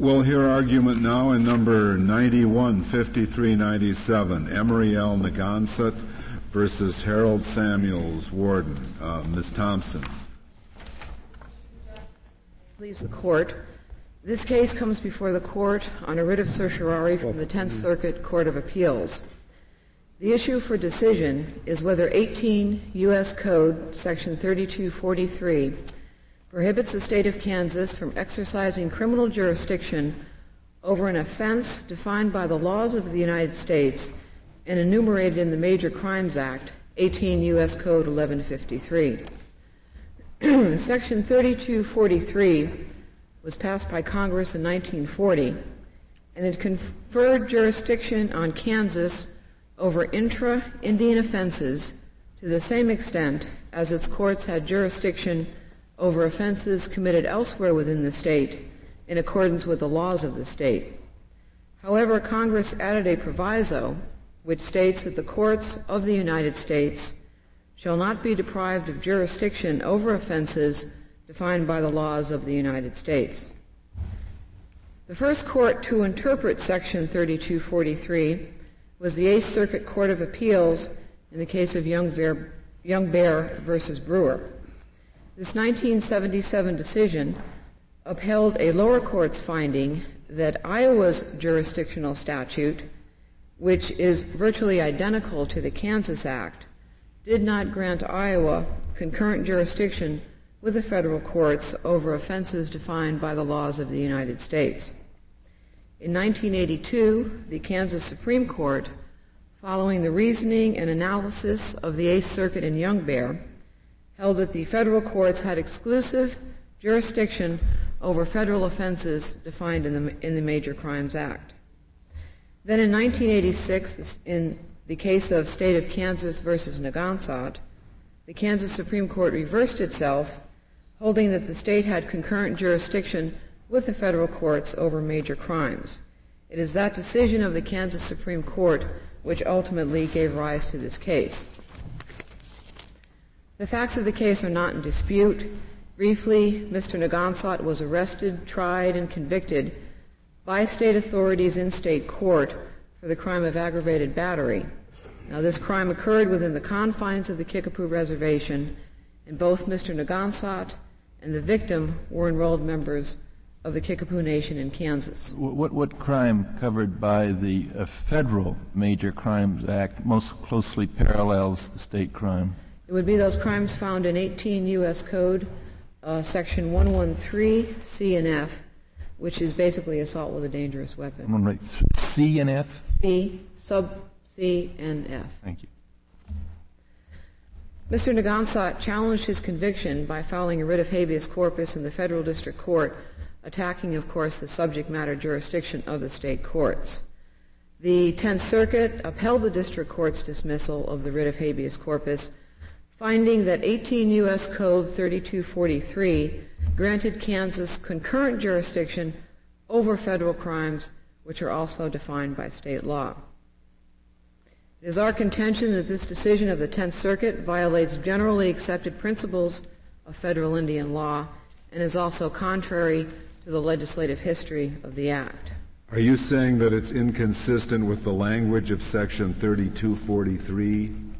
We'll hear argument now in number 915397, Emery L. Negonsott versus Harold Samuels, Warden. Uh, Ms. Thompson. Please the court. This case comes before the court on a writ of certiorari from the Tenth Circuit Court of Appeals. The issue for decision is whether 18 U.S. Code Section 3243 prohibits the state of Kansas from exercising criminal jurisdiction over an offense defined by the laws of the United States and enumerated in the Major Crimes Act, 18 U.S. Code 1153. Section 3243 was passed by Congress in 1940, and it conferred jurisdiction on Kansas over intra-Indian offenses to the same extent as its courts had jurisdiction over offenses committed elsewhere within the state in accordance with the laws of the state. However, Congress added a proviso which states that the courts of the United States shall not be deprived of jurisdiction over offenses defined by the laws of the United States. The first court to interpret Section 3243 was the Eighth Circuit Court of Appeals in the case of Young Bear, versus Brewer. This 1977 decision upheld a lower court's finding that Iowa's jurisdictional statute, which is virtually identical to the Kansas Act, did not grant Iowa concurrent jurisdiction with the federal courts over offenses defined by the laws of the United States. In 1982, the Kansas Supreme Court, following the reasoning and analysis of the Eighth Circuit in Young Bear, held that the federal courts had exclusive jurisdiction over federal offenses defined in the, in the Major Crimes Act. Then in 1986, in the case of State of Kansas versus Negonsott, the Kansas Supreme Court reversed itself, holding that the state had concurrent jurisdiction with the federal courts over major crimes. It is that decision of the Kansas Supreme Court which ultimately gave rise to this case. The facts of the case are not in dispute. Briefly, Mr. Negonsott was arrested, tried, and convicted by state authorities in state court for the crime of aggravated battery. Now, this crime occurred within the confines of the Kickapoo Reservation, and both Mr. Negonsott and the victim were enrolled members of the Kickapoo Nation in Kansas. What, what crime covered by the uh, Federal Major Crimes Act most closely parallels the state crime? It would be those crimes found in 18 U.S. Code, uh, Section 113 C and F, which is basically assault with a dangerous weapon. I'm right. C and F. C sub C and F. Thank you. Mr. Negonsott challenged his conviction by filing a writ of habeas corpus in the federal district court, attacking, of course, the subject matter jurisdiction of the state courts. The Tenth Circuit upheld the district court's dismissal of the writ of habeas corpus finding that 18 U.S. Code 3243 granted Kansas concurrent jurisdiction over federal crimes which are also defined by state law. It is our contention that this decision of the Tenth Circuit violates generally accepted principles of federal Indian law and is also contrary to the legislative history of the Act. Are you saying that it's inconsistent with the language of Section 3243?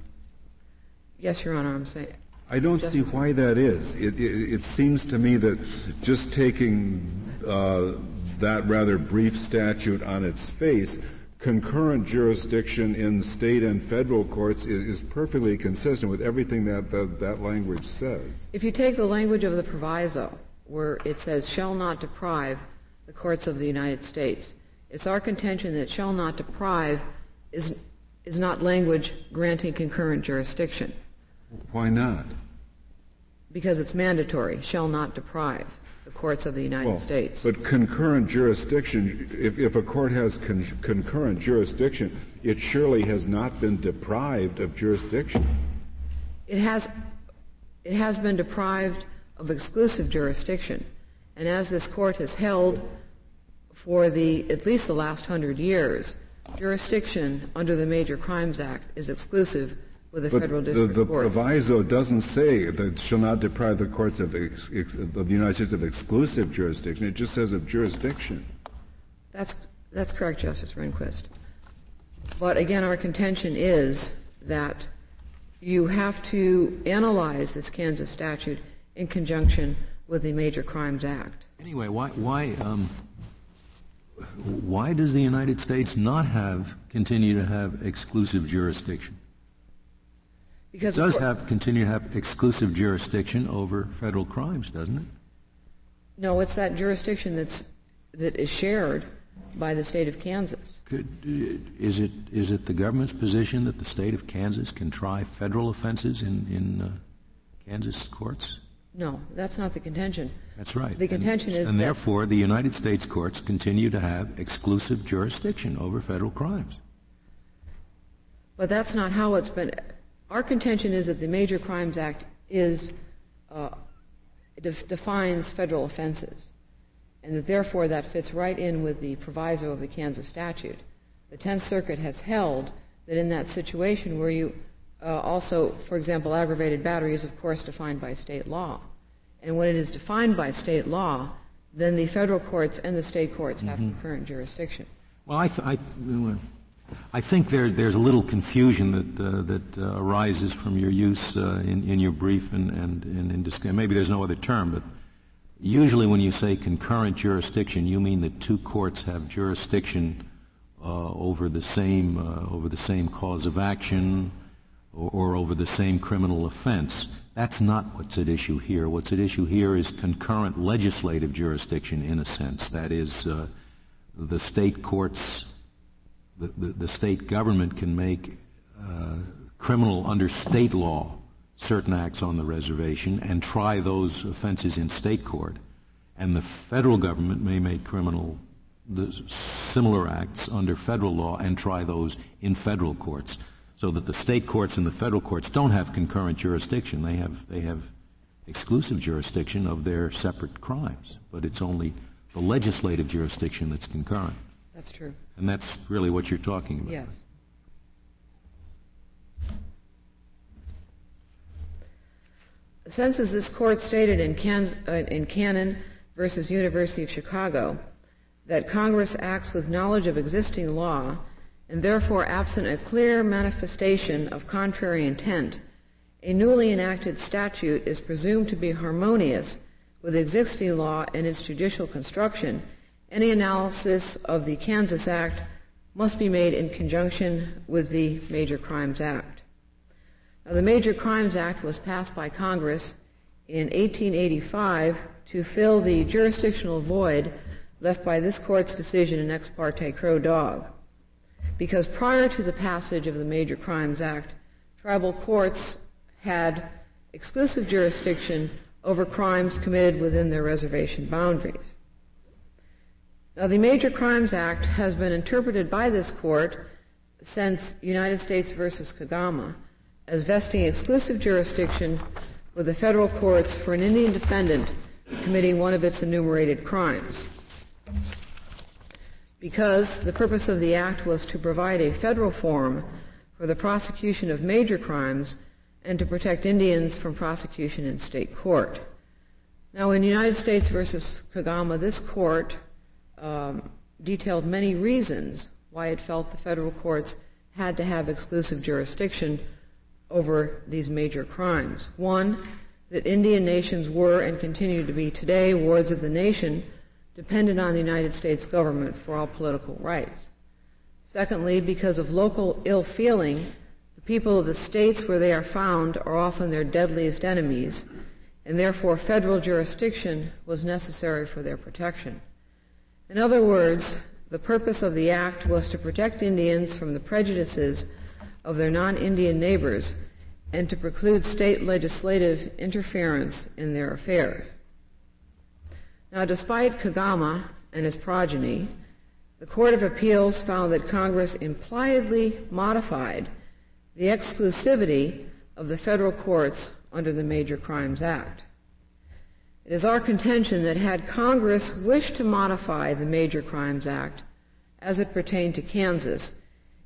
Yes, Your Honor, I'm saying. I don't see why that is. It, it, it, seems to me that just taking uh, that rather brief statute on its face, concurrent jurisdiction in state and federal courts is, is perfectly consistent with everything that, that that language says. If you take the language of the proviso, where it says shall not deprive the courts of the United States, it's our contention that shall not deprive is, is not language granting concurrent jurisdiction. Why not? Because it's mandatory, shall not deprive the courts of the United well, States. But concurrent jurisdiction, if, if a court has con- concurrent jurisdiction, it surely has not been deprived of jurisdiction. It has, it has been deprived of exclusive jurisdiction. And as this court has held for the, at least the last hundred years, jurisdiction under the Major Crimes Act is exclusive with the but federal district the, the court. proviso doesn't say that it shall not deprive the courts of, ex, ex, of the United States of exclusive jurisdiction. It just says of jurisdiction. That's, that's correct, Justice Rehnquist. But again, our contention is that you have to analyze this Kansas statute in conjunction with the Major Crimes Act. Anyway, why, why, um, why does the United States not have continue to have exclusive jurisdiction? Because it does have continue to have exclusive jurisdiction over federal crimes, doesn't it? No, it's that jurisdiction that's that is shared by the state of Kansas. Could, is it is it the government's position that the state of Kansas can try federal offenses in in uh, Kansas courts? No, that's not the contention. That's right. The contention and, is and therefore the United States courts continue to have exclusive jurisdiction over federal crimes. But that's not how it's been. Our contention is that the Major Crimes Act is uh, def- defines federal offenses, and that therefore that fits right in with the proviso of the Kansas statute. The Tenth Circuit has held that in that situation where you uh, also, for example, aggravated battery is, of course, defined by state law. And when it is defined by state law, then the federal courts and the state courts have mm-hmm. concurrent jurisdiction. Well, I, th- I, I think there, there's a little confusion that, uh, that uh, arises from your use uh, in, in, your brief and, and, and in discussion. Maybe there's no other term, but usually when you say concurrent jurisdiction, you mean that two courts have jurisdiction uh, over the same uh, over the same cause of action or, or over the same criminal offense. That's not what's at issue here. What's at issue here is concurrent legislative jurisdiction in a sense. That is, uh, the state courts, the, the, the, state government can make uh, criminal under state law certain acts on the reservation and try those offenses in state court. And the federal government may make criminal similar acts under federal law and try those in federal courts so that the state courts and the federal courts don't have concurrent jurisdiction. They have, they have exclusive jurisdiction of their separate crimes, but it's only the legislative jurisdiction that's concurrent. That's true. And that's really what you're talking about. Yes. Since, as this court stated in, Can- uh, in Cannon versus University of Chicago, that Congress acts with knowledge of existing law and therefore absent a clear manifestation of contrary intent, a newly enacted statute is presumed to be harmonious with existing law and its judicial construction, any analysis of the Kansas Act must be made in conjunction with the Major Crimes Act. Now, the Major Crimes Act was passed by Congress in 1885 to fill the jurisdictional void left by this court's decision in Ex parte Crow Dog because prior to the passage of the Major Crimes Act, tribal courts had exclusive jurisdiction over crimes committed within their reservation boundaries. Now, the Major Crimes Act has been interpreted by this court since United States versus Kagama as vesting exclusive jurisdiction with the federal courts for an Indian defendant committing one of its enumerated crimes. Because the purpose of the act was to provide a federal forum for the prosecution of major crimes and to protect Indians from prosecution in state court. Now, in United States versus Kagama, this court um, detailed many reasons why it felt the federal courts had to have exclusive jurisdiction over these major crimes. One, that Indian nations were and continue to be today wards of the nation dependent on the United States government for all political rights. Secondly, because of local ill feeling, the people of the states where they are found are often their deadliest enemies, and therefore federal jurisdiction was necessary for their protection. In other words, the purpose of the act was to protect Indians from the prejudices of their non-Indian neighbors and to preclude state legislative interference in their affairs. Now, despite Kagama and his progeny, the Court of Appeals found that Congress impliedly modified the exclusivity of the federal courts under the Major Crimes Act. It is our contention that had Congress wished to modify the Major Crimes Act as it pertained to Kansas,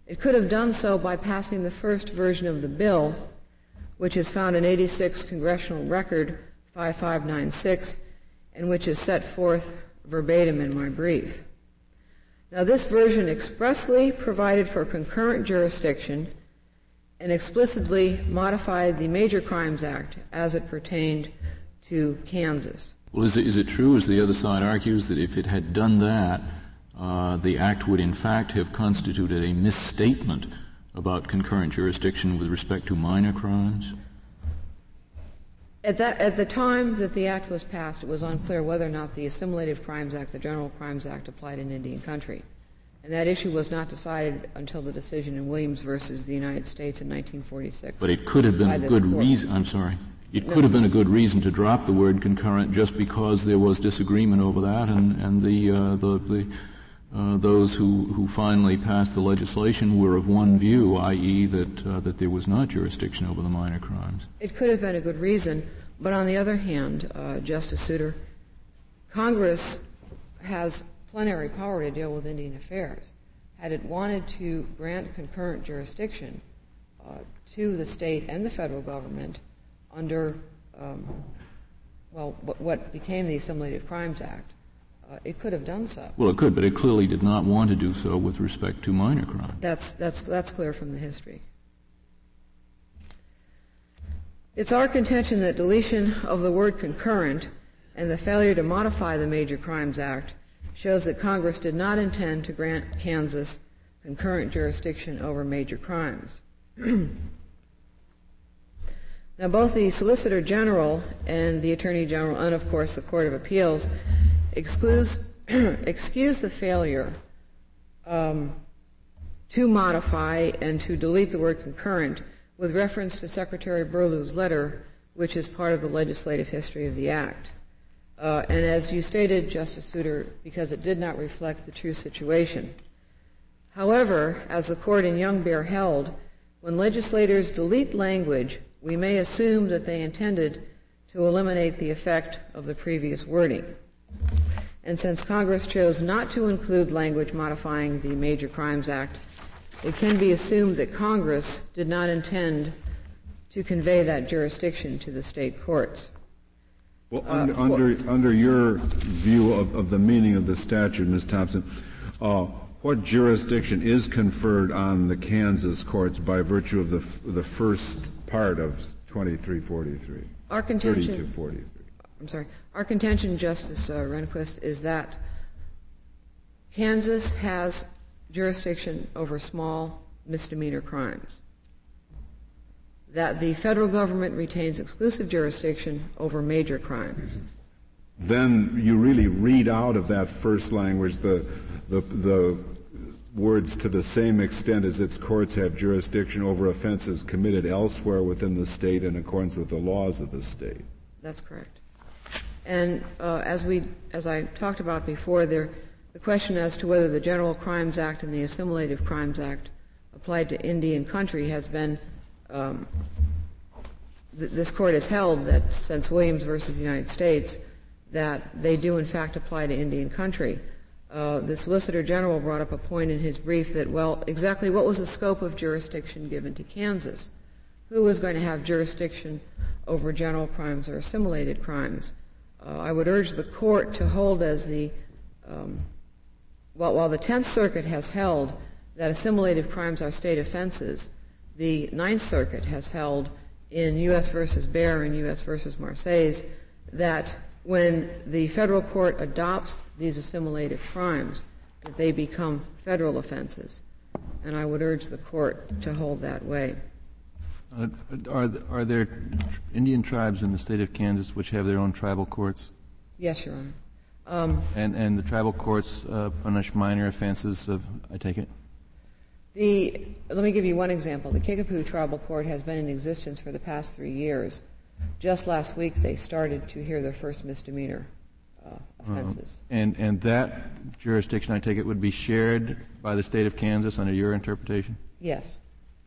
it could have done so by passing the first version of the bill, which is found in 86 Congressional Record 5596 and which is set forth verbatim in my brief. Now, this version expressly provided for concurrent jurisdiction and explicitly modified the Major Crimes Act as it pertained to Kansas. Well, is it, is it true, as the other side argues, that if it had done that, uh, the act would in fact have constituted a misstatement about concurrent jurisdiction with respect to minor crimes? At, that, at the time that the act was passed, it was unclear whether or not the Assimilative Crimes Act, the General Crimes Act, applied in Indian country. And that issue was not decided until the decision in Williams versus the United States in 1946. But it could have been a good reason, I'm sorry. It could have been a good reason to drop the word concurrent just because there was disagreement over that and, and the, uh, the, the uh, those who, who finally passed the legislation were of one view, i.e., that, uh, that there was not jurisdiction over the minor crimes. It could have been a good reason, but on the other hand, uh, Justice Souter, Congress has plenary power to deal with Indian affairs. Had it wanted to grant concurrent jurisdiction uh, to the state and the federal government under, um, well, what, what became the Assimilative Crimes Act, uh, it could have done so. Well, it could, but it clearly did not want to do so with respect to minor crimes. That's, that's, that's clear from the history. It's our contention that deletion of the word concurrent and the failure to modify the Major Crimes Act shows that Congress did not intend to grant Kansas concurrent jurisdiction over major crimes. now, both the Solicitor General and the Attorney General, and of course the Court of Appeals, excuse, excuse the failure um, to modify and to delete the word concurrent with reference to Secretary Burlew's letter, which is part of the legislative history of the Act. Uh, and as you stated, Justice Souter, because it did not reflect the true situation. However, as the court in Young Bear held, when legislators delete language, we may assume that they intended to eliminate the effect of the previous wording. And since Congress chose not to include language modifying the Major Crimes Act, it can be assumed that Congress did not intend to convey that jurisdiction to the state courts. Well, uh, under, under, under, your view of, of, the meaning of the statute, Ms. Thompson, uh, what jurisdiction is conferred on the Kansas courts by virtue of the, the first part of 2343? Our contention. 3243. I'm sorry. Our contention, Justice uh, Rehnquist, is that Kansas has jurisdiction over small misdemeanor crimes. That the federal government retains exclusive jurisdiction over major crimes. Then you really read out of that first language the, the, the words to the same extent as its courts have jurisdiction over offenses committed elsewhere within the state in accordance with the laws of the state. That's correct. And uh, as we, as I talked about before, there, the question as to whether the General Crimes Act and the Assimilative Crimes Act applied to Indian country has been. Um, th- this court has held that since Williams versus the United States, that they do in fact apply to Indian country. Uh, the Solicitor General brought up a point in his brief that, well, exactly what was the scope of jurisdiction given to Kansas? Who was going to have jurisdiction over general crimes or assimilated crimes? uh, I would urge the court to hold as the, um, well, while the Tenth Circuit has held that assimilative crimes are state offenses, the Ninth Circuit has held in U.S. versus Baer and U.S. versus Marcyes that when the federal court adopts these assimilative crimes, that they become federal offenses. And I would urge the court to hold that way. Uh, are, are there Indian tribes in the state of Kansas which have their own tribal courts? Yes, Your Honor. Um, and, and the tribal courts uh, punish minor offenses, of, I take it? The, let me give you one example. The Kickapoo Tribal Court has been in existence for the past three years. Just last week, they started to hear their first misdemeanor offenses. Uh, and, and that jurisdiction, I take it, would be shared by the state of Kansas under your interpretation? Yes.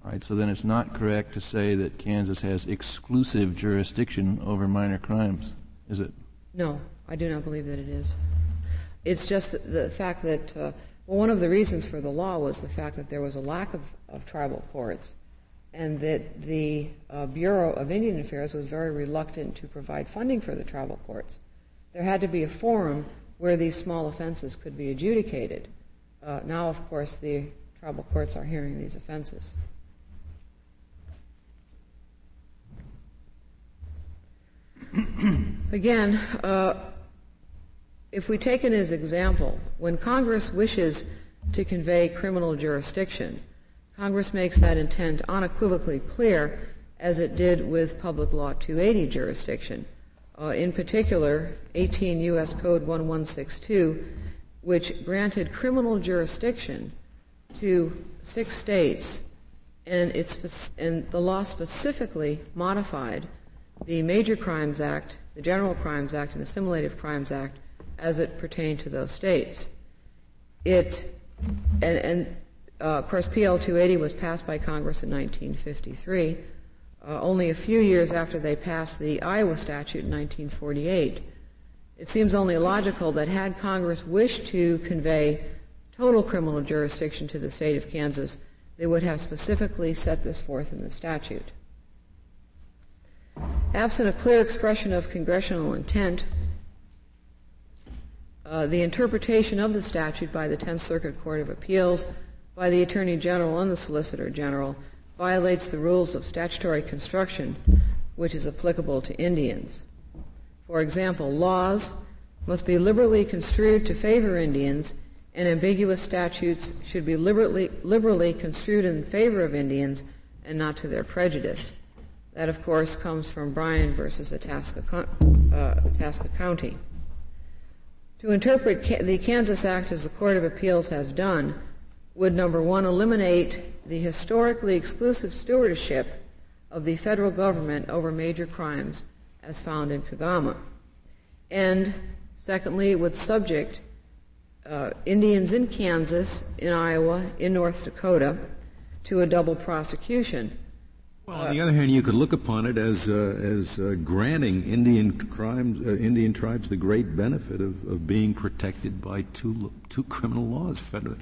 All right, so then it's not correct to say that Kansas has exclusive jurisdiction over minor crimes, is it? No, I do not believe that it is. It's just the fact that, uh, well, one of the reasons for the law was the fact that there was a lack of, of tribal courts and that the uh, Bureau of Indian Affairs was very reluctant to provide funding for the tribal courts. There had to be a forum where these small offenses could be adjudicated. Uh, now, of course, the tribal courts are hearing these offenses. Again, uh, if we take it as example, when Congress wishes to convey criminal jurisdiction, Congress makes that intent unequivocally clear, as it did with Public Law 280 jurisdiction. Uh, in particular, 18 U.S. Code 1162, which granted criminal jurisdiction to six states, and, and the law specifically modified the Major Crimes Act, the General Crimes Act, and the Assimilative Crimes Act as it pertained to those states. It, and, and uh, of course, PL 280 was passed by Congress in 1953, uh, only a few years after they passed the Iowa statute in 1948. It seems only logical that had Congress wished to convey total criminal jurisdiction to the state of Kansas, they would have specifically set this forth in the statute. Absent a clear expression of congressional intent, uh, the interpretation of the statute by the Tenth Circuit Court of Appeals, by the Attorney General and the Solicitor General violates the rules of statutory construction, which is applicable to Indians. For example, laws must be liberally construed to favor Indians, and ambiguous statutes should be liberally, liberally construed in favor of Indians and not to their prejudice. That, of course, comes from Bryan versus Itasca, uh, County. To interpret the Kansas Act as the Court of Appeals has done would, number one, eliminate the historically exclusive stewardship of the federal government over major crimes as found in Kagama. And secondly, it would subject uh, Indians in Kansas, in Iowa, in North Dakota to a double prosecution well, on the other hand, you could look upon it as uh, as uh, granting Indian crimes, uh, Indian tribes, the great benefit of, of being protected by two two criminal laws, federal,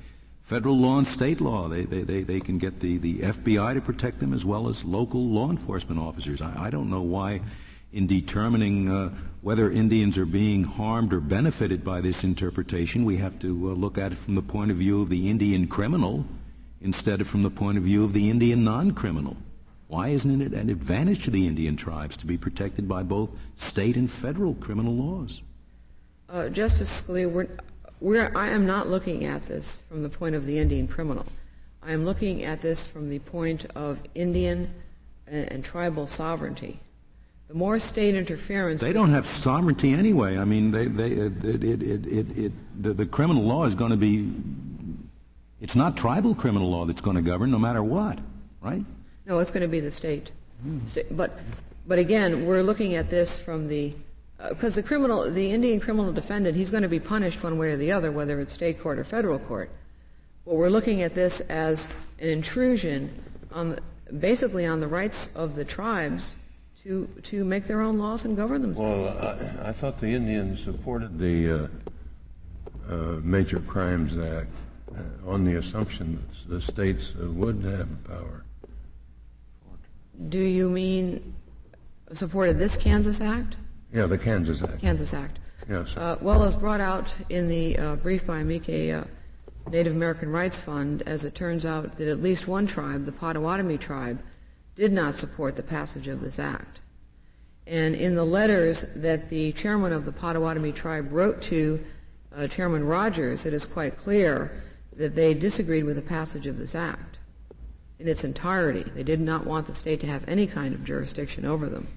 federal law and state law. They, they they they can get the the FBI to protect them as well as local law enforcement officers. I, I don't know why, in determining uh, whether Indians are being harmed or benefited by this interpretation, we have to uh, look at it from the point of view of the Indian criminal instead of from the point of view of the Indian non-criminal. Why isn't it an advantage to the Indian tribes to be protected by both state and federal criminal laws? Uh, Justice Scalia, we're, I am not looking at this from the point of the Indian criminal. I am looking at this from the point of Indian and, and tribal sovereignty. The more state interference. They don't have sovereignty anyway. I mean, they, they, it, it, it, it, the, the criminal law is going to be. It's not tribal criminal law that's going to govern, no matter what, right? No, it's going to be the state. Hmm. state. But, but again, we're looking at this from the because the criminal, the Indian criminal defendant, he's going to be punished one way or the other, whether it's state court or federal court. But we're looking at this as an intrusion on, the, basically, on the rights of the tribes to to make their own laws and govern themselves. Well, I, I thought the Indians supported the uh, uh, Major Crimes Act uh, on the assumption that the states uh, would have power. Do you mean supported this Kansas Act? Yeah, the Kansas Act. Kansas Act. Yes. Uh, well, as brought out in the uh, brief by Mike, uh, Native American Rights Fund, as it turns out that at least one tribe, the Potawatomi tribe, did not support the passage of this act. And in the letters that the chairman of the Potawatomi tribe wrote to uh, Chairman Rogers, it is quite clear that they disagreed with the passage of this act in its entirety. They did not want the state to have any kind of jurisdiction over them.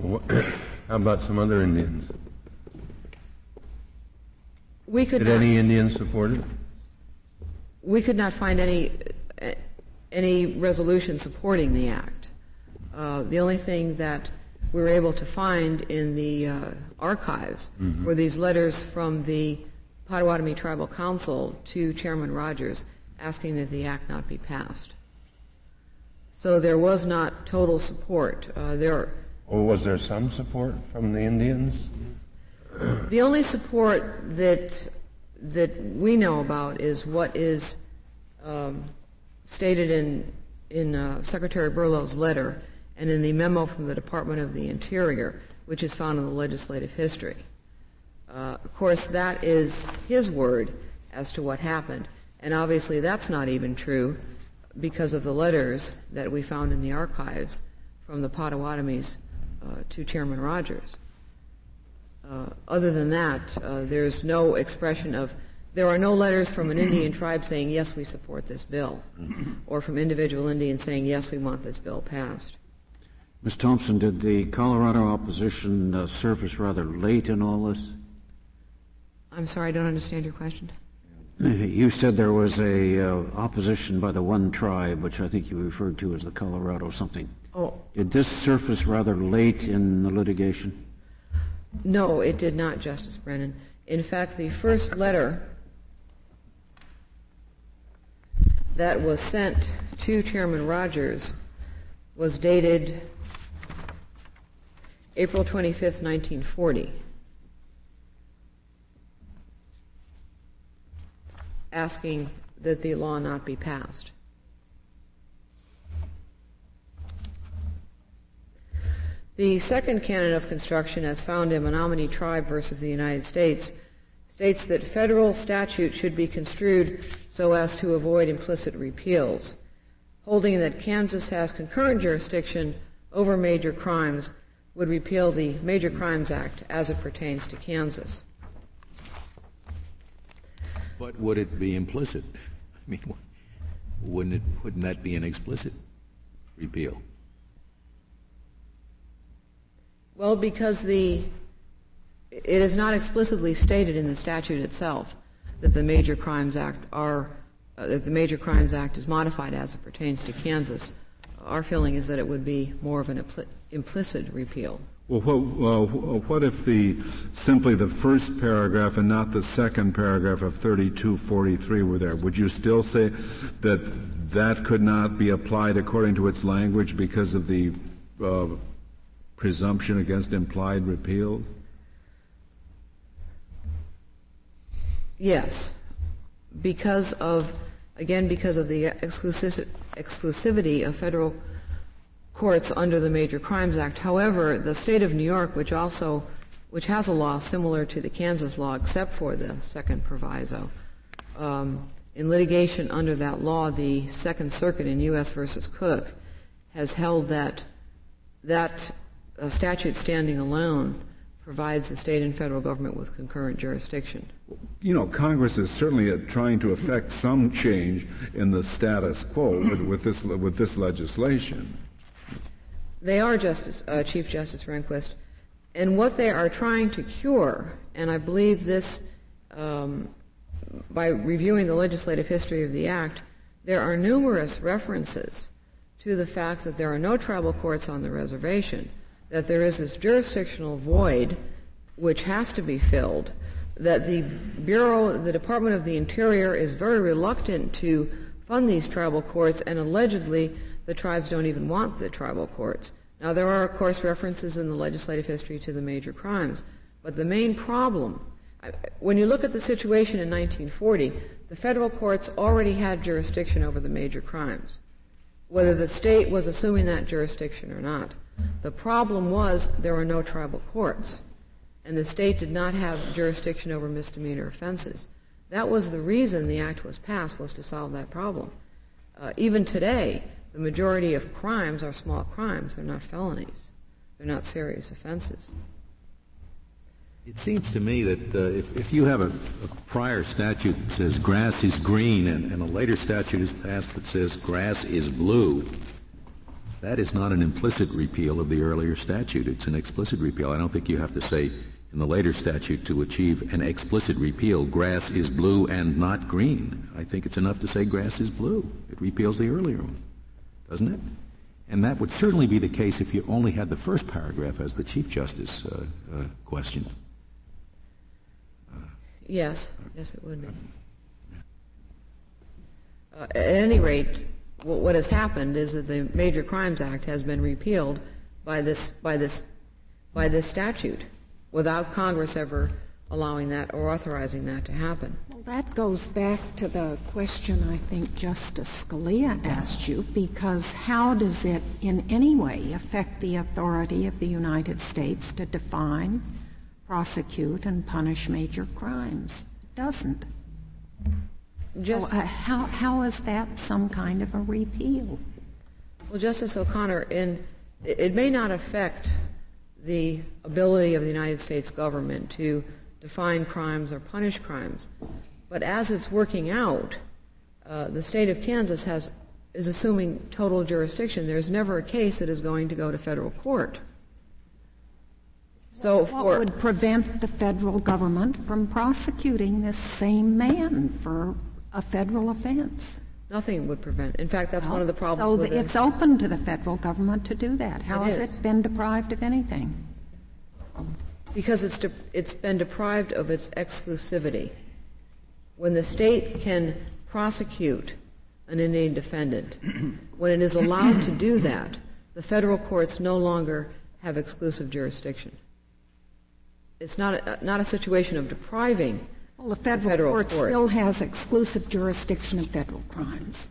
Mm-hmm. How about some other Indians? We could did not, any Indians support it? We could not find any any resolution supporting the act. Uh, the only thing that we were able to find in the uh, archives mm-hmm. were these letters from the Potawatomi Tribal Council to Chairman Rogers asking that the act not be passed. So there was not total support. Uh, there. Or was there some support from the Indians? The only support that that we know about is what is um, stated in in uh, Secretary Burlew's letter and in the memo from the Department of the Interior, which is found in the legislative history. Uh, of course, that is his word as to what happened. And obviously that's not even true because of the letters that we found in the archives from the Potawatomis uh, to Chairman Rogers. Uh, other than that, uh, there's no expression of, there are no letters from an Indian tribe saying, yes, we support this bill, or from individual Indians saying, yes, we want this bill passed. Ms. Thompson, did the Colorado opposition uh, surface rather late in all this? I'm sorry, I don't understand your question. You said there was a uh, opposition by the one tribe, which I think you referred to as the Colorado something. Oh. Did this surface rather late in the litigation? No, it did not, Justice Brennan. In fact, the first letter that was sent to Chairman Rogers was dated April 25th, 1940. Asking that the law not be passed. The second canon of construction, as found in Menominee Tribe versus the United States, states that federal statute should be construed so as to avoid implicit repeals, holding that Kansas has concurrent jurisdiction over major crimes would repeal the Major Crimes Act as it pertains to Kansas. But would it be implicit? I mean, wouldn't it? Wouldn't that be an explicit repeal? Well, because the it is not explicitly stated in the statute itself that the Major Crimes Act are uh, that the Major Crimes Act is modified as it pertains to Kansas. Our feeling is that it would be more of an impl- implicit repeal. Well, what, what if the simply the first paragraph and not the second paragraph of 3243 were there? Would you still say that that could not be applied according to its language because of the uh, presumption against implied repeal? Yes, because of again because of the exclusivity of federal courts under the Major Crimes Act. However, the state of New York, which also which has a law similar to the Kansas law, except for the second proviso, um, in litigation under that law, the Second Circuit in U.S. versus Cook has held that that uh, statute standing alone provides the state and federal government with concurrent jurisdiction. You know, Congress is certainly trying to effect some change in the status quo with, with this with this legislation. They are Justice, uh, Chief Justice Rehnquist, and what they are trying to cure, and I believe this um, by reviewing the legislative history of the Act, there are numerous references to the fact that there are no tribal courts on the reservation, that there is this jurisdictional void which has to be filled, that the Bureau, the Department of the Interior is very reluctant to fund these tribal courts, and allegedly the tribes don't even want the tribal courts. Now, there are, of course, references in the legislative history to the major crimes, but the main problem, when you look at the situation in 1940, the federal courts already had jurisdiction over the major crimes, whether the state was assuming that jurisdiction or not. The problem was there were no tribal courts, and the state did not have jurisdiction over misdemeanor offenses. That was the reason the act was passed, was to solve that problem. Uh, even today, the majority of crimes are small crimes. They're not felonies. They're not serious offenses. It seems to me that uh, if, if you have a, a, prior statute that says grass is green and, and a later statute is passed that says grass is blue, that is not an implicit repeal of the earlier statute. It's an explicit repeal. I don't think you have to say in the later statute to achieve an explicit repeal, grass is blue and not green. I think it's enough to say grass is blue. It repeals the earlier one doesn't it? And that would certainly be the case if you only had the first paragraph as the Chief Justice uh, uh, questioned. yes, yes, it would be. Uh, at any rate, what has happened is that the Major Crimes Act has been repealed by this by this by this statute without Congress ever allowing that or authorizing that to happen. Well, that goes back to the question I think Justice Scalia asked you, because how does it in any way affect the authority of the United States to define, prosecute, and punish major crimes? It doesn't. Just, so, uh, how, how is that some kind of a repeal? Well, Justice O'Connor, in, it may not affect the ability of the United States government to define crimes or punish crimes, but as it's working out, uh, the state of Kansas has is assuming total jurisdiction. There's never a case that is going to go to federal court. So what would prevent the federal government from prosecuting this same man for a federal offense? Nothing would prevent. In fact, that's well, one of the problems. So with it's open to the federal government to do that. How it has is. it been deprived of anything? Because it's de- it's been deprived of its exclusivity. When the state can prosecute an Indian defendant, when it is allowed to do that, the federal courts no longer have exclusive jurisdiction. It's not a, not a situation of depriving well, the federal, the federal court, court still has exclusive jurisdiction of federal crimes.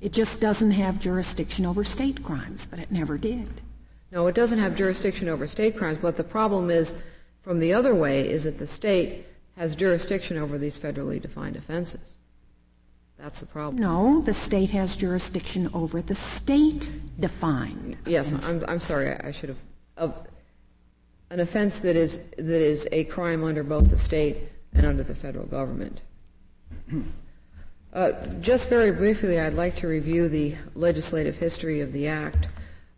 It just doesn't have jurisdiction over state crimes, but it never did. No, it doesn't have jurisdiction over state crimes. but the problem is from the other way is that the state has jurisdiction over these federally defined offenses. That's the problem. No, the state has jurisdiction over the state defined. Yes, I'm, I'm sorry, I, I should have. Uh, an offense that is that is a crime under both the state and under the federal government. Uh, just very briefly, I'd like to review the legislative history of the act,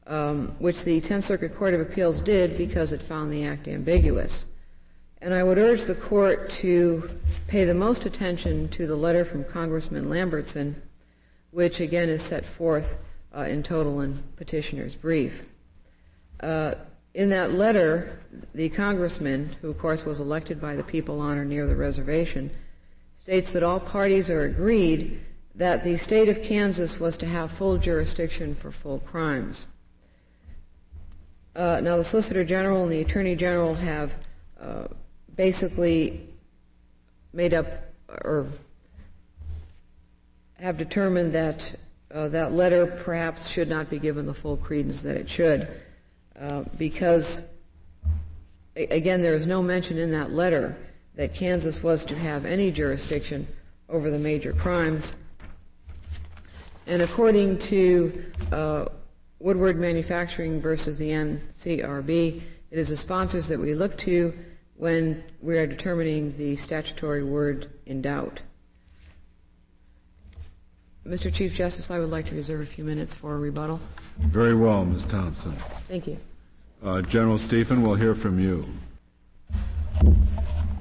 um, which the Tenth Circuit Court of Appeals did because it found the act ambiguous. And I would urge the court to pay the most attention to the letter from Congressman Lambertson, which again is set forth uh, in total in petitioner's brief. Uh, in that letter, the congressman, who of course was elected by the people on or near the reservation, states that all parties are agreed that the state of Kansas was to have full jurisdiction for full crimes. Uh, now, the Solicitor General and the Attorney General have uh, basically made up or have determined that uh, that letter perhaps should not be given the full credence that it should, uh, because again, there is no mention in that letter that Kansas was to have any jurisdiction over the major crimes. And according to uh, Woodward Manufacturing versus the NCRB, it is the sponsors that we look to when we are determining the statutory word in doubt. Mr. Chief Justice, I would like to reserve a few minutes for a rebuttal. Very well, Ms. Thompson. Thank you. Uh, General Stephan, we'll hear from you.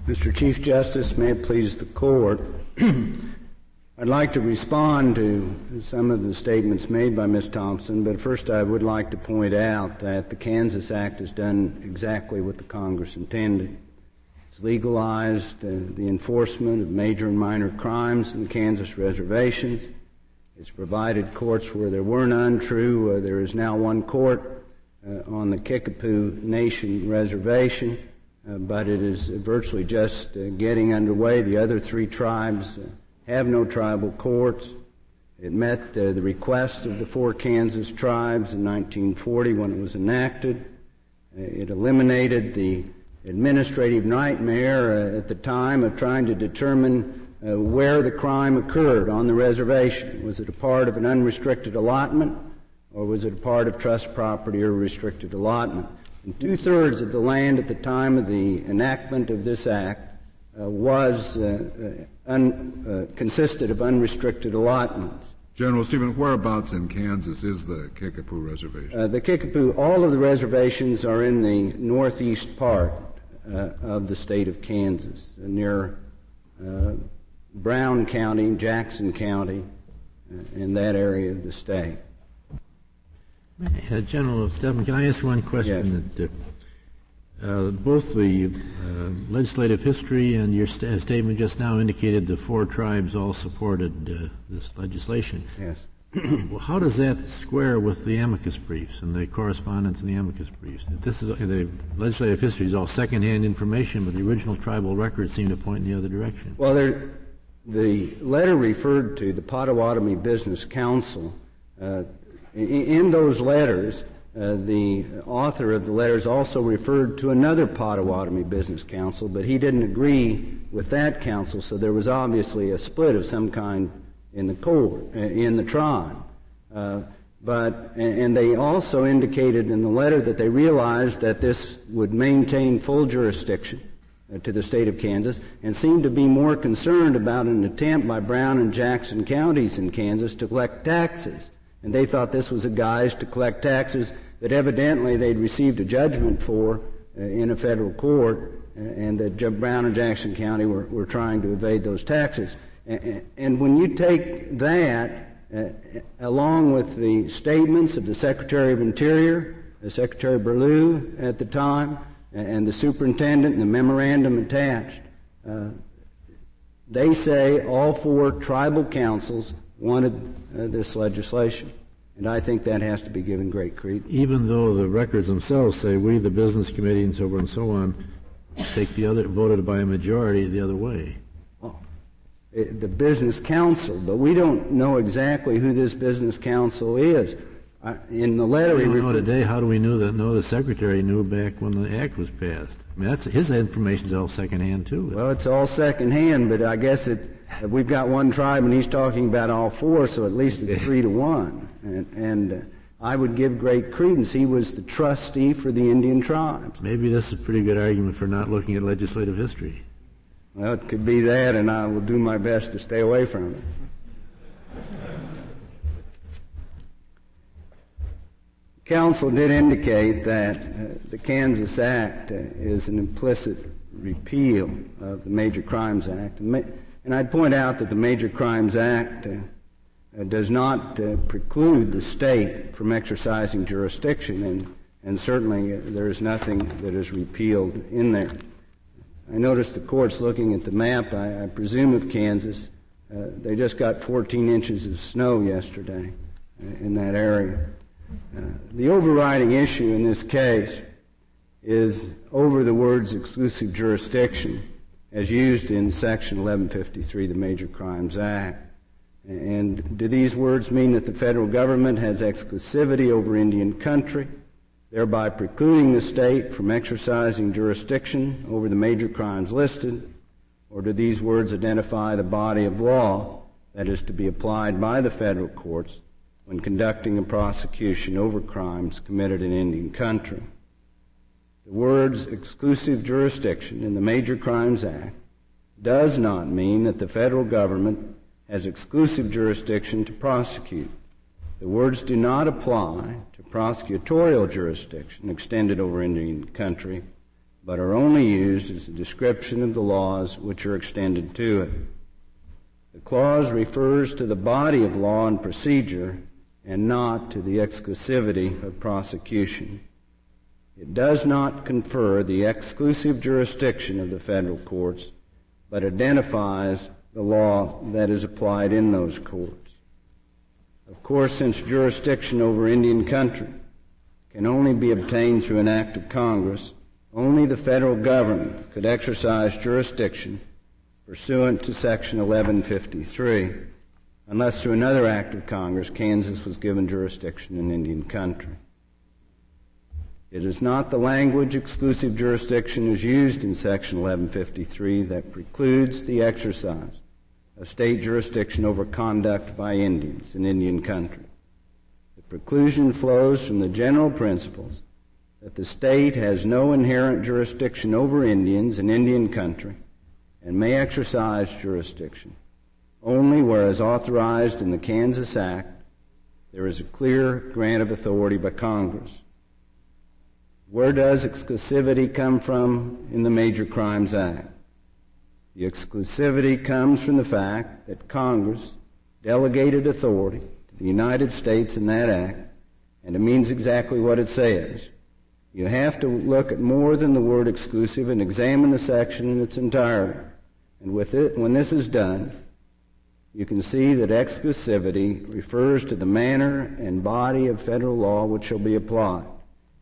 Mr. Chief Justice, may it please the court. I'd like to respond to some of the statements made by Ms. Thompson, but first I would like to point out that the Kansas Act has done exactly what the Congress intended. It's legalized uh, the enforcement of major and minor crimes in the Kansas reservations. It's provided courts where there were none. True, uh, there is now one court uh, on the Kickapoo Nation reservation, uh, but it is virtually just uh, getting underway. The other three tribes uh, have no tribal courts. It met uh, the request of the four Kansas tribes in 1940 when it was enacted. it eliminated the administrative nightmare uh, at the time of trying to determine uh, where the crime occurred on the reservation. Was it a part of an unrestricted allotment, or was it a part of trust property or restricted allotment? Two thirds of the land at the time of the enactment of this act was uh, uh, un, consisted of unrestricted allotments. General Stephan, whereabouts in Kansas is the Kickapoo Reservation? Uh, the Kickapoo, all of the reservations are in the northeast part uh, of the state of Kansas, uh, near uh, Brown County, Jackson County, uh, in that area of the state. Uh, General Stephan, can I ask one question? Yes. That, uh, Uh, both the uh, legislative history and your st- uh, statement just now indicated the four tribes all supported this legislation. Yes well, how does that square with the amicus briefs and the correspondence in the amicus briefs? This is the legislative history is all secondhand information, but the original tribal records seem to point in the other direction. Well, there, the letter referred to the Potawatomi Business Council. Uh, in, those letters, uh, the author of the letters also referred to another Potawatomi Business Council, but he didn't agree with that council, so there was obviously a split of some kind in the court, uh, in the tribe. Uh, but and they also indicated in the letter that they realized that this would maintain full jurisdiction uh, to the state of Kansas and seemed to be more concerned about an attempt by Brown and Jackson counties in Kansas to collect taxes. And they thought this was a guise to collect taxes that evidently they'd received a judgment for uh, in a federal court uh, and that Brown and Jackson County were, were trying to evade those taxes. And, and when you take that uh, along with the statements of the Secretary of Interior, the Secretary Burlew at the time, and the superintendent and the memorandum attached, uh, they say all four tribal councils wanted uh, this legislation. And I think that has to be given great credence. Even though the records themselves say we, the business committee, and so on and so on, take the other voted by a majority the other way. Uh, the business council, but we don't know exactly who this business council is. In the letter, we don't know today. How do we know that? No, the secretary knew back when the act was passed. I mean, that's his information's all secondhand too. Well, it's all secondhand, but I guess it. We've got one tribe, and he's talking about all four, so at least it's three to one. And, and uh, I would give great credence. He was the trustee for the Indian tribes. Maybe this is a pretty good argument for not looking at legislative history. Well, it could be that, and I will do my best to stay away from it. Council did indicate that uh, the Kansas Act uh, is an implicit repeal of the Major Crimes Act. And I'd point out that the Major Crimes Act uh, uh does not uh, preclude the state from exercising jurisdiction, and, and certainly uh, there is nothing that is repealed in there. I noticed the court's looking at the map, I, I presume of Kansas. Uh, they just got 14 inches of snow yesterday uh, in that area. The overriding issue in this case is over the words exclusive jurisdiction as used in Section 1153 the Major Crimes Act. And do these words mean that the federal government has exclusivity over Indian country? thereby precluding the state from exercising jurisdiction over the major crimes listed? Or do these words identify the body of law that is to be applied by the federal courts when conducting a prosecution over crimes committed in Indian country? The words exclusive jurisdiction in the Major Crimes Act does not mean that the federal government has exclusive jurisdiction to prosecute. The words do not apply to prosecutorial jurisdiction extended over Indian country, but are only used as a description of the laws which are extended to it. The clause refers to the body of law and procedure and not to the exclusivity of prosecution. It does not confer the exclusive jurisdiction of the federal courts, but identifies the law that is applied in those courts. Of course, since jurisdiction over Indian country can only be obtained through an act of Congress, only the federal government could exercise jurisdiction pursuant to Section 1153, unless through another act of Congress Kansas was given jurisdiction in Indian country. It is not the language exclusive jurisdiction as used in Section 1153 that precludes the exercise of state jurisdiction over conduct by Indians in Indian country. The preclusion flows from the general principles that the state has no inherent jurisdiction over Indians in Indian country and may exercise jurisdiction only where, as authorized in the Kansas Act, there is a clear grant of authority by Congress. Where does exclusivity come from in the Major Crimes Act? The exclusivity comes from the fact that Congress delegated authority to the United States in that act, and it means exactly what it says. You have to look at more than the word exclusive and examine the section in its entirety. And with it, when this is done, you can see that exclusivity refers to the manner and body of federal law which shall be applied.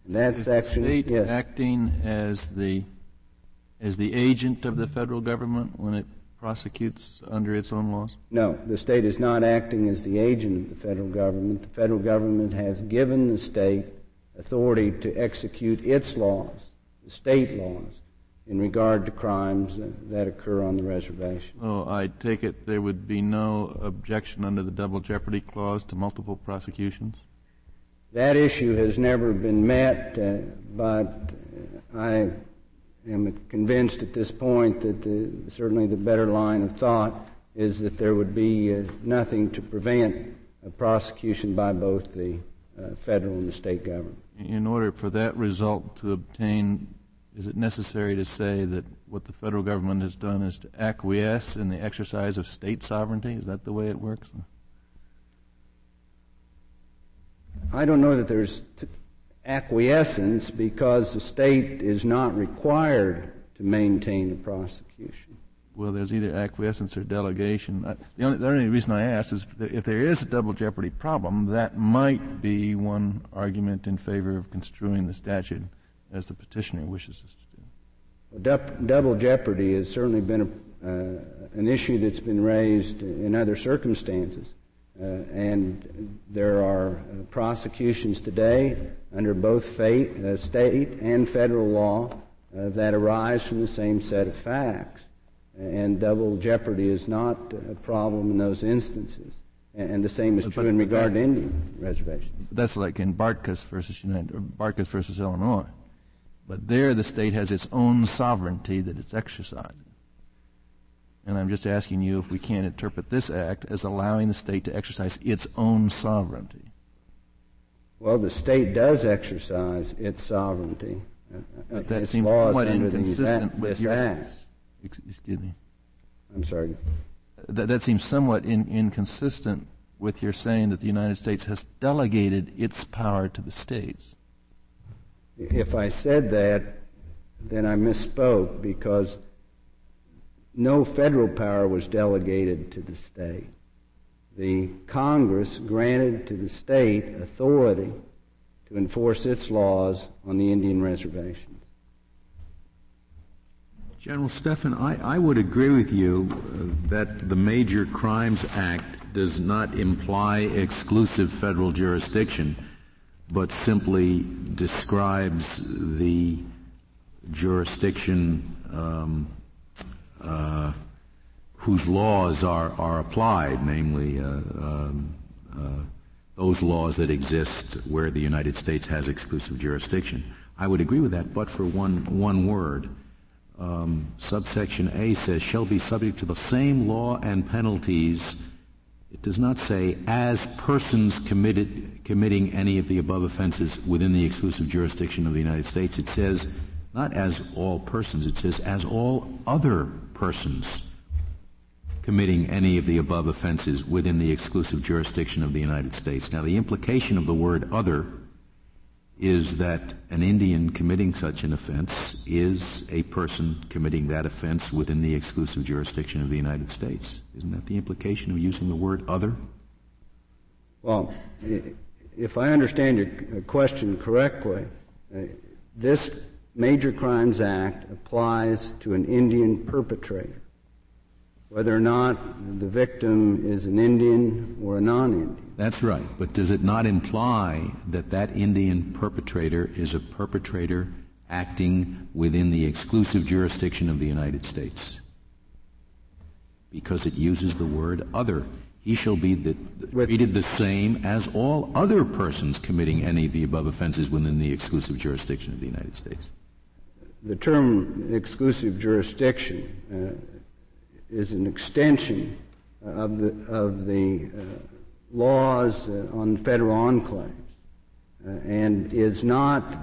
That is section, the state yes. acting as the as the agent of the federal government when it prosecutes under its own laws? No, the state is not acting as the agent of the federal government. The federal government has given the state authority to execute its laws, the state laws, in regard to crimes that occur on the reservation. Oh, I take it there would be no objection under the double jeopardy clause to multiple prosecutions? That issue has never been met, uh, but I am convinced at this point that the, certainly the better line of thought is that there would be uh, nothing to prevent a prosecution by both the uh, federal and the state government. In order for that result to obtain, is it necessary to say that what the federal government has done is to acquiesce in the exercise of state sovereignty? Is that the way it works? I don't know that there's acquiescence because the state is not required to maintain the prosecution. Well, there's either acquiescence or delegation. the, only, the only reason I ask is if there is a double jeopardy problem, that might be one argument in favor of construing the statute as the petitioner wishes us to do. Well, double jeopardy has certainly been a, uh, an issue that's been raised in other circumstances. Uh, and there are prosecutions today under both fate, uh, state and federal law uh, that arise from the same set of facts. And double jeopardy is not a problem in those instances. And the same is true but, in regard to Indian reservations. That's like in Bartkus versus United, Bartkus versus Illinois. But there, the state has its own sovereignty that it's exercising. And I'm just asking you if we can't interpret this act as allowing the state to exercise its own sovereignty. Well, the state does exercise its sovereignty. But that its seems somewhat inconsistent with your. Act. Excuse me. I'm sorry. That, that seems somewhat in, inconsistent with your saying that the United States has delegated its power to the states. If I said that, then I misspoke because no federal power was delegated to the state. The Congress granted to the state authority to enforce its laws on the Indian reservations. General Stephan, I, I would agree with you uh, that the Major Crimes Act does not imply exclusive federal jurisdiction, but simply describes the jurisdiction um, uh, whose laws are, are applied, namely uh, um, uh, those laws that exist where the United States has exclusive jurisdiction. I would agree with that, but for one, one word. Um, subsection A says, shall be subject to the same law and penalties. It does not say, as persons committed, committing any of the above offenses within the exclusive jurisdiction of the United States. It says, not as all persons, it says, as all other persons committing any of the above offenses within the exclusive jurisdiction of the United States. Now, the implication of the word other is that an Indian committing such an offense is a person committing that offense within the exclusive jurisdiction of the United States. Isn't that the implication of using the word other? Well, if I understand your question correctly, this Major Crimes Act applies to an Indian perpetrator, whether or not the victim is an Indian or a non-Indian. That's right. But does it not imply that that Indian perpetrator is a perpetrator acting within the exclusive jurisdiction of the United States? Because it uses the word other. He shall be the, treated the same as all other persons committing any of the above offenses within the exclusive jurisdiction of the United States the term exclusive jurisdiction uh, is an extension of the, of the uh, laws uh, on federal enclaves and is not,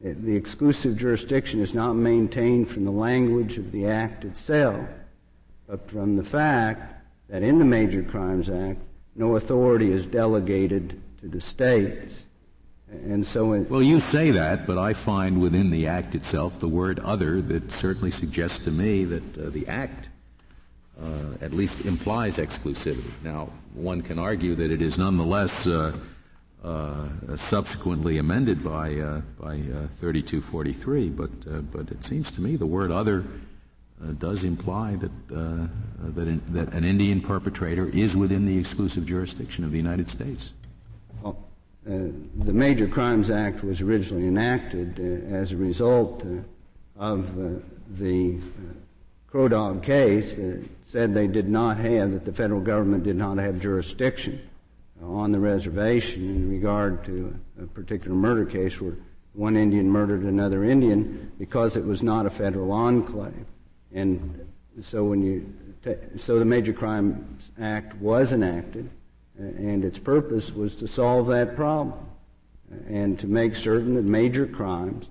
the exclusive jurisdiction is not maintained from the language of the Act itself, but from the fact that in the Major Crimes Act, no authority is delegated to the states and so, well, you say that, but I find within the act itself the word "other" that certainly suggests to me that uh, the act uh, at least implies exclusivity. Now, one can argue that it is nonetheless uh, uh subsequently amended by uh, by 3243, uh, but but it seems to me the word "other" does imply that that, in, that an Indian perpetrator is within the exclusive jurisdiction of the United States. Uh, the Major Crimes Act was originally enacted uh, as a result uh, of uh, the Crow Dog case that said they did not have, that the federal government did not have jurisdiction on the reservation in regard to a particular murder case where one Indian murdered another Indian because it was not a federal enclave. And so when you, so the Major Crimes Act was enacted, and its purpose was to solve that problem and to make certain that major crimes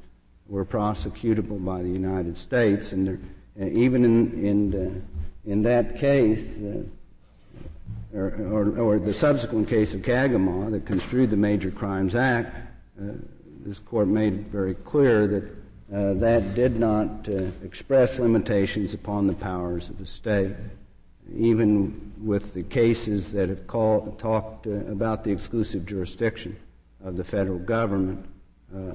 were prosecutable by the United States. And there, uh, even in in, uh, in that case, uh, or, or, or, the subsequent case of Kagama that construed the Major Crimes Act, uh, this court made very clear that uh, that did not uh, express limitations upon the powers of the state even with the cases that have called, talked uh, about the exclusive jurisdiction of the federal government, uh,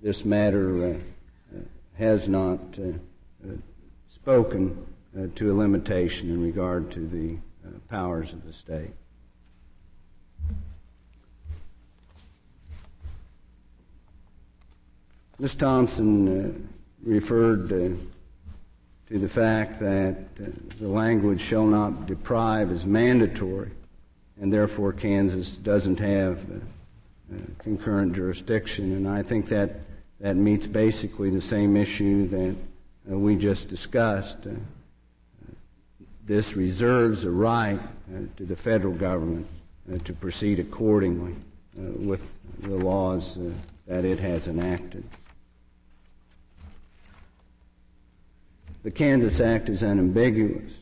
this matter uh, uh has not uh, spoken to a limitation in regard to the powers of the state. Ms. Thompson referred to the fact that uh, the language shall not deprive is mandatory, and therefore Kansas doesn't have uh, uh, concurrent jurisdiction. And I think that that meets basically the same issue that uh, we just discussed. This reserves a right to the federal government to proceed accordingly with the laws that it has enacted. The Kansas Act is unambiguous.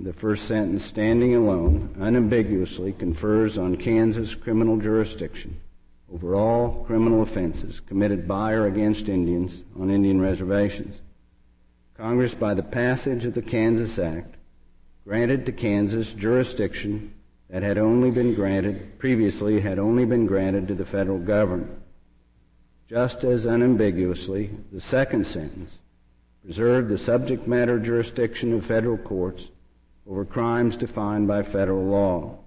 The first sentence, standing alone, unambiguously confers on Kansas criminal jurisdiction over all criminal offenses committed by or against Indians on Indian reservations. Congress, by the passage of the Kansas Act, granted to Kansas jurisdiction that had only been granted, previously had only been granted to the federal government. Just as unambiguously, the second sentence preserve the subject matter jurisdiction of federal courts over crimes defined by federal law.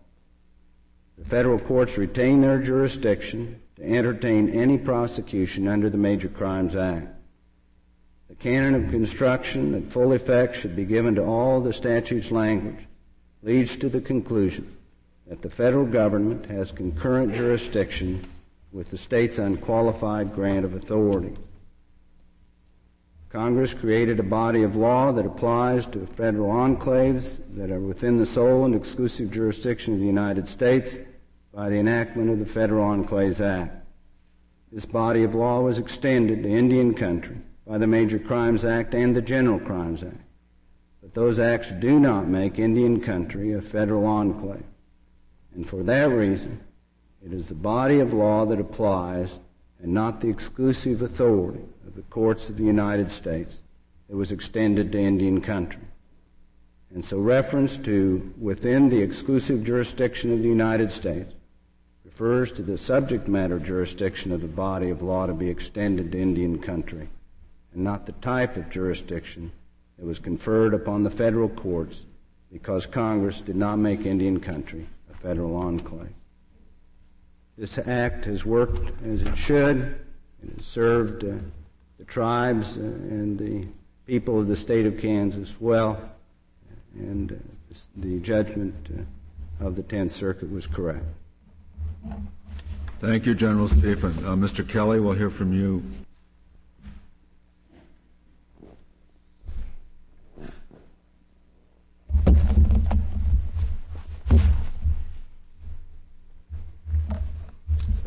The federal courts retain their jurisdiction to entertain any prosecution under the Major Crimes Act. The canon of construction that full effect should be given to all the statute's language leads to the conclusion that the federal government has concurrent jurisdiction with the state's unqualified grant of authority. Congress created a body of law that applies to federal enclaves that are within the sole and exclusive jurisdiction of the United States by the enactment of the Federal Enclaves Act. This body of law was extended to Indian country by the Major Crimes Act and the General Crimes Act. But those acts do not make Indian country a federal enclave. And for that reason, it is the body of law that applies and not the exclusive authority of the courts of the United States that was extended to Indian country. And so reference to within the exclusive jurisdiction of the United States refers to the subject matter jurisdiction of the body of law to be extended to Indian country, and not the type of jurisdiction that was conferred upon the federal courts because Congress did not make Indian country a federal enclave. This act has worked as it should. It has served uh, the tribes uh, and the people of the state of Kansas well, and uh, the judgment uh, of the Tenth Circuit was correct. Thank you, General Stephan. Uh, Mr. Kelly, we'll hear from you.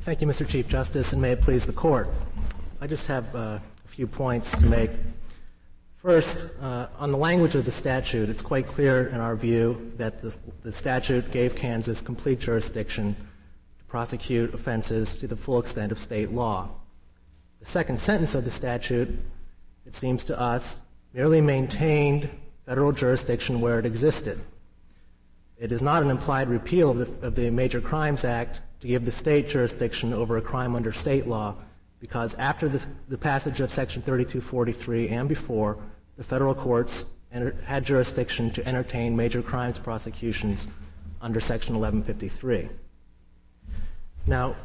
Thank you, Mr. Chief Justice, and may it please the Court. I just have uh, a few points to make. First, uh, on the language of the statute, it's quite clear in our view that the, the statute gave Kansas complete jurisdiction to prosecute offenses to the full extent of state law. The second sentence of the statute, it seems to us, merely maintained federal jurisdiction where it existed. It is not an implied repeal of the, of the Major Crimes Act to give the state jurisdiction over a crime under state law because after this, the passage of Section 3243 and before, the federal courts enter, had jurisdiction to entertain major crimes prosecutions under Section 1153. Now,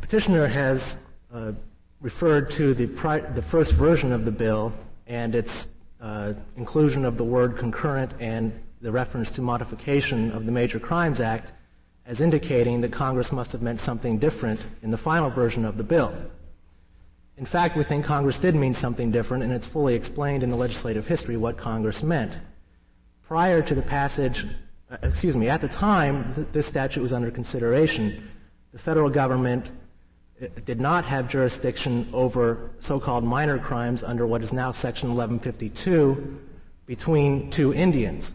petitioner has uh, referred to the, pri- the first version of the bill and its uh, inclusion of the word concurrent and the reference to modification of the Major Crimes Act as indicating that Congress must have meant something different in the final version of the bill. In fact, we think Congress did mean something different, and it's fully explained in the legislative history what Congress meant. Prior to the passage, uh, excuse me, at the time th- this statute was under consideration, the federal government uh, did not have jurisdiction over so-called minor crimes under what is now Section 1152 between two Indians.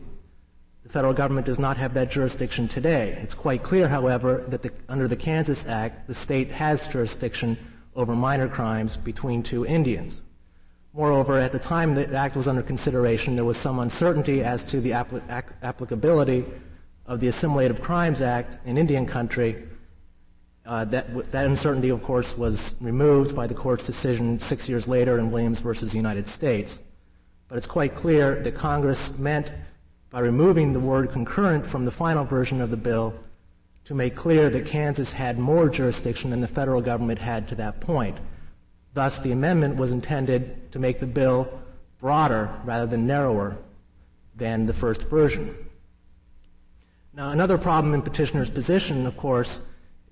The federal government does not have that jurisdiction today. It's quite clear, however, that the, under the Kansas Act, the state has jurisdiction over minor crimes between two Indians. Moreover, at the time the act was under consideration, there was some uncertainty as to the apl- applicability of the Assimilative Crimes Act in Indian country. Uh, that, that uncertainty, of course, was removed by the court's decision six years later in Williams versus the United States. But it's quite clear that Congress meant by removing the word concurrent from the final version of the bill to make clear that Kansas had more jurisdiction than the federal government had to that point. Thus, the amendment was intended to make the bill broader rather than narrower than the first version. Now, another problem in petitioner's position, of course,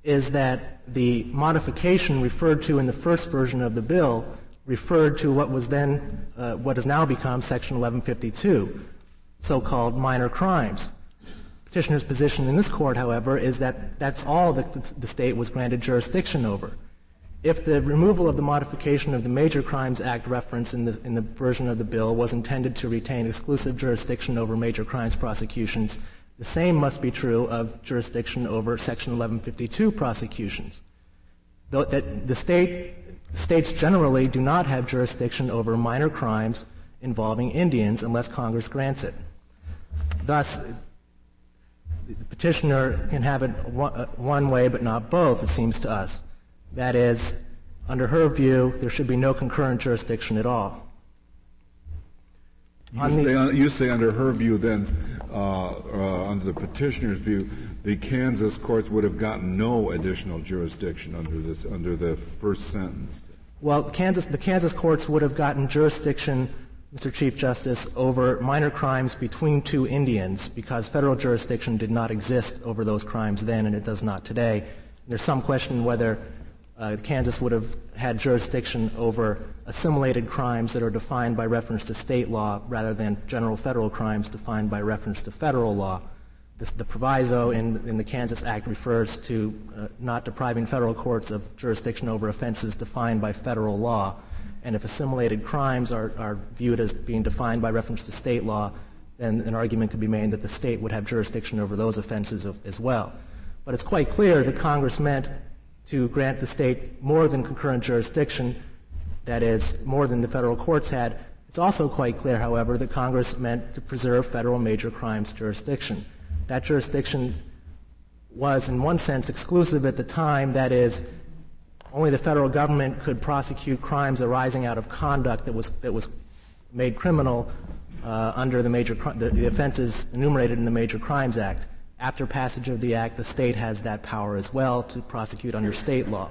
is that the modification referred to in the first version of the bill referred to what was then, uh, what has now become Section 1152 so-called minor crimes. Petitioner's position in this court, however, is that that's all that the state was granted jurisdiction over. If the removal of the modification of the Major Crimes Act reference in the, in the version of the bill was intended to retain exclusive jurisdiction over major crimes prosecutions, the same must be true of jurisdiction over Section 1152 prosecutions. Uh, the, state, states generally do not have jurisdiction over minor crimes involving Indians unless Congress grants it. Thus, the petitioner can have it uh, one way but not both, it seems to us. That is, under her view, there should be no concurrent jurisdiction at all. You, say, you say, under her view, then, uh, uh, under the petitioner's view, the Kansas courts would have gotten no additional jurisdiction under this, under the first sentence. Well, Kansas, the Kansas courts would have gotten jurisdiction Mr. Chief Justice, over minor crimes between two Indians because federal jurisdiction did not exist over those crimes then and it does not today. There's some question whether uh, Kansas would have had jurisdiction over assimilated crimes that are defined by reference to state law rather than general federal crimes defined by reference to federal law. This, the proviso in, in, the Kansas Act refers to uh, not depriving federal courts of jurisdiction over offenses defined by federal law. And if assimilated crimes are, are viewed as being defined by reference to state law, then an argument could be made that the state would have jurisdiction over those offenses as well. But it's quite clear that Congress meant to grant the state more than concurrent jurisdiction, that is, more than the federal courts had. It's also quite clear, however, that Congress meant to preserve federal major crimes jurisdiction. That jurisdiction was, in one sense, exclusive at the time, that is, only the federal government could prosecute crimes arising out of conduct that was, that was made criminal uh, under the, major, the, the offenses enumerated in the Major Crimes Act. After passage of the act, the state has that power as well to prosecute under state law.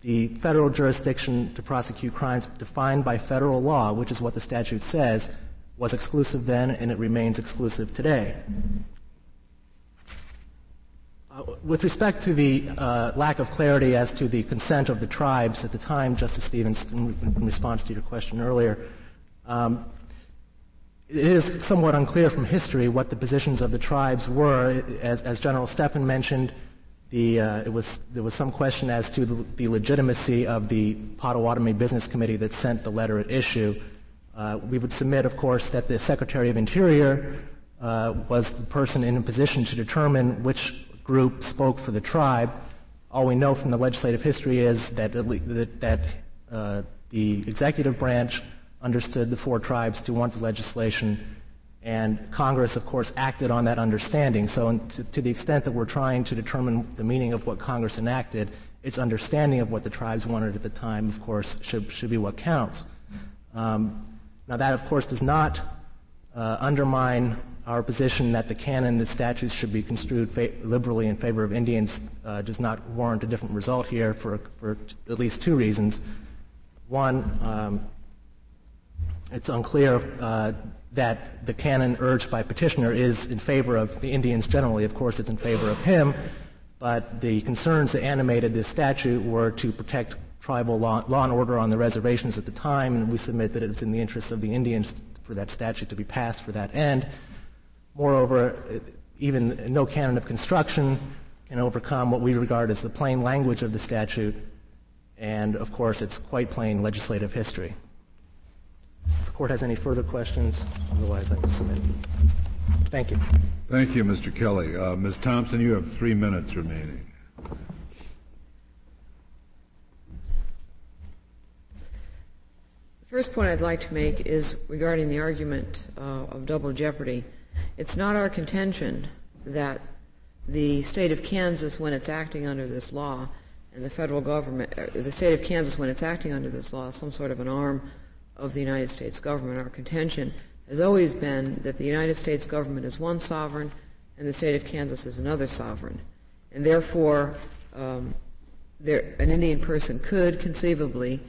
The federal jurisdiction to prosecute crimes defined by federal law, which is what the statute says, was exclusive then and it remains exclusive today. Uh, with respect to the uh, lack of clarity as to the consent of the tribes at the time, Justice Stevens, in, response to your question earlier, um, it is somewhat unclear from history what the positions of the tribes were. As, as General Stephan mentioned, the, uh, was, there was some question as to the, the, legitimacy of the Potawatomi Business Committee that sent the letter at issue. Uh, we would submit, of course, that the Secretary of Interior uh, was the person in a position to determine which group spoke for the tribe. All we know from the legislative history is that, that uh, the executive branch understood the four tribes to want the legislation, and Congress, of course, acted on that understanding. So, to, the extent that we're trying to determine the meaning of what Congress enacted, its understanding of what the tribes wanted at the time, of course, should, should be what counts. Um, now, that, of course, does not uh, undermine our position that the canon, the statutes should be construed fa- liberally in favor of Indians uh, does not warrant a different result here for, for at least two reasons. One, um, it's unclear uh, that the canon urged by petitioner is in favor of the Indians generally. Of course, it's in favor of him, but the concerns that animated this statute were to protect tribal law, law and order on the reservations at the time, and we submit that it was in the interest of the Indians for that statute to be passed for that end. Moreover, even no canon of construction can overcome what we regard as the plain language of the statute, and of course, it's quite plain legislative history. If the court has any further questions, otherwise I will submit. Thank you. Thank you, Mr. Kelly. Uh, Ms. Thompson, you have three minutes remaining. The first point I'd like to make is regarding the argument uh, of double jeopardy. It's not our contention that the state of Kansas, when it's acting under this law, and the federal government, uh, the state of Kansas, when it's acting under this law, is some sort of an arm of the United States government. Our contention has always been that the United States government is one sovereign and the state of Kansas is another sovereign. And therefore, um, there, an Indian person could conceivably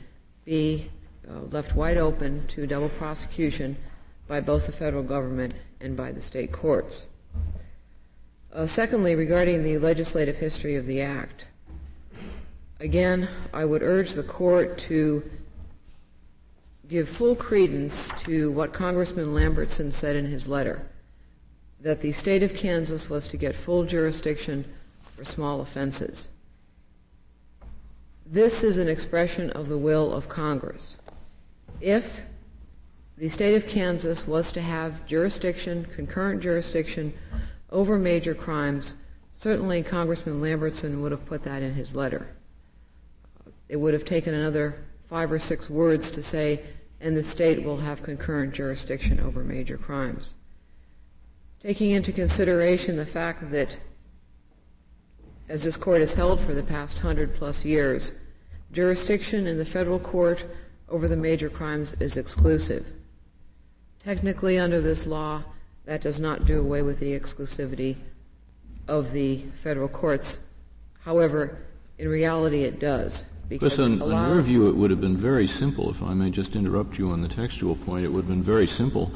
be uh, left wide open to double prosecution by both the federal government and by the state courts. Uh, secondly, regarding the legislative history of the act, again, I would urge the court to give full credence to what Congressman Lambertson said in his letter that the state of Kansas was to get full jurisdiction for small offenses. This is an expression of the will of Congress if the state of Kansas was to have jurisdiction, concurrent jurisdiction over major crimes, certainly Congressman Lambertson would have put that in his letter. It would have taken another five or six words to say, and the state will have concurrent jurisdiction over major crimes. Taking into consideration the fact that, as this court has held for the past hundred plus years, jurisdiction in the federal court over the major crimes is exclusive. Technically, under this law, that does not do away with the exclusivity of the federal courts. However, in reality, it does. Because on, on your view, it would have been very simple, if I may just interrupt you on the textual point, it would have been very simple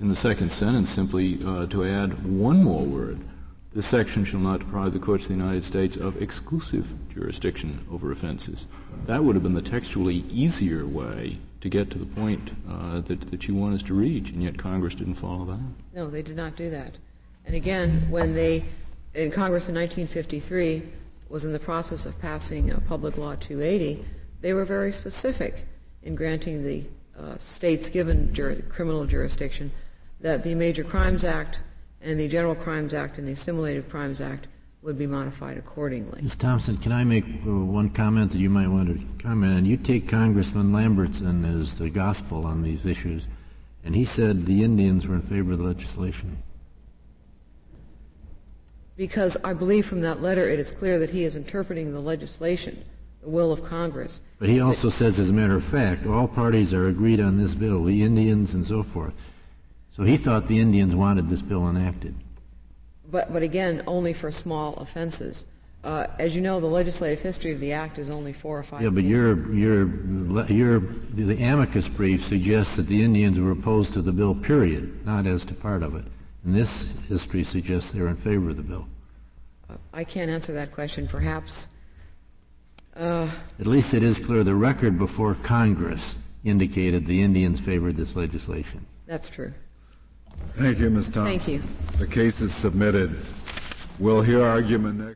in the second sentence simply uh, to add one more word this section shall not deprive the courts of the United States of exclusive jurisdiction over offenses. That would have been the textually easier way to get to the point uh, that, that you want us to reach, and yet Congress didn't follow that. No, they did not do that. And again, when they, in Congress in 1953, was in the process of passing uh, Public Law 280, they were very specific in granting the uh, states given jur- criminal jurisdiction that the Major Crimes Act and the General Crimes Act and the Assimilated Crimes Act would be modified accordingly. Ms. Thompson, can I make uh, one comment that you might want to comment on? You take Congressman Lambertson as the gospel on these issues, and he said the Indians were in favor of the legislation. Because I believe from that letter it is clear that he is interpreting the legislation, the will of Congress. But he also says, as a matter of fact, all parties are agreed on this bill, the Indians and so forth. So he thought the Indians wanted this bill enacted. But, but again, only for small offenses. Uh, as you know, the legislative history of the act is only four or five. Yeah, but your your your the amicus brief suggests that the Indians were opposed to the bill, period, not as to part of it. And this history suggests they're in favor of the bill. Uh, I can't answer that question. Perhaps. Uh, At least it is clear the record before Congress indicated the Indians favored this legislation. That's true. Thank you, Ms. Thompson. Thank you. The case is submitted. We'll hear argument next.